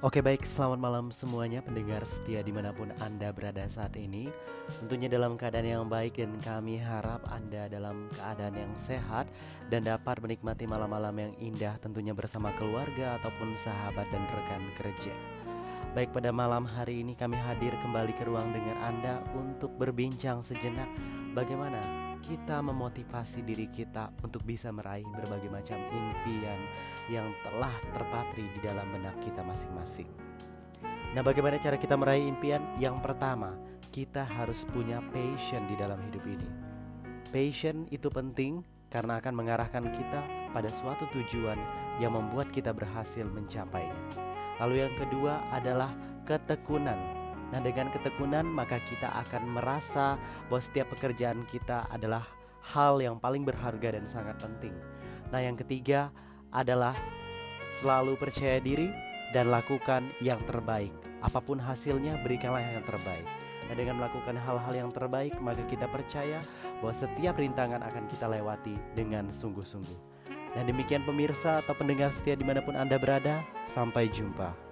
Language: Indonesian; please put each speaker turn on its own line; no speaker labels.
Oke baik, selamat malam semuanya pendengar setia di mana pun Anda berada saat ini. Tentunya dalam keadaan yang baik dan kami harap Anda dalam keadaan yang sehat Dan dapat menikmati malam-malam yang indah tentunya bersama keluarga ataupun sahabat dan rekan kerja. Baik pada malam hari ini kami hadir kembali ke ruang dengar Anda untuk berbincang sejenak Bagaimana kita memotivasi diri kita untuk bisa meraih berbagai macam impian yang telah terpatri di dalam benak kita masing-masing. Nah, bagaimana cara kita meraih impian? Yang pertama, kita harus punya passion di dalam hidup ini. Passion itu penting karena akan mengarahkan kita pada suatu tujuan yang membuat kita berhasil mencapainya. Lalu yang kedua adalah ketekunan Nah, dengan ketekunan maka kita akan merasa bahwa setiap pekerjaan kita adalah hal yang paling berharga dan sangat penting. Nah, yang ketiga adalah selalu percaya diri dan lakukan yang terbaik. Apa pun hasilnya, berikanlah yang terbaik. Nah, dengan melakukan hal-hal yang terbaik, maka kita percaya bahwa setiap rintangan akan kita lewati dengan sungguh-sungguh. Dan demikian pemirsa atau pendengar setia di mana pun Anda berada, sampai jumpa.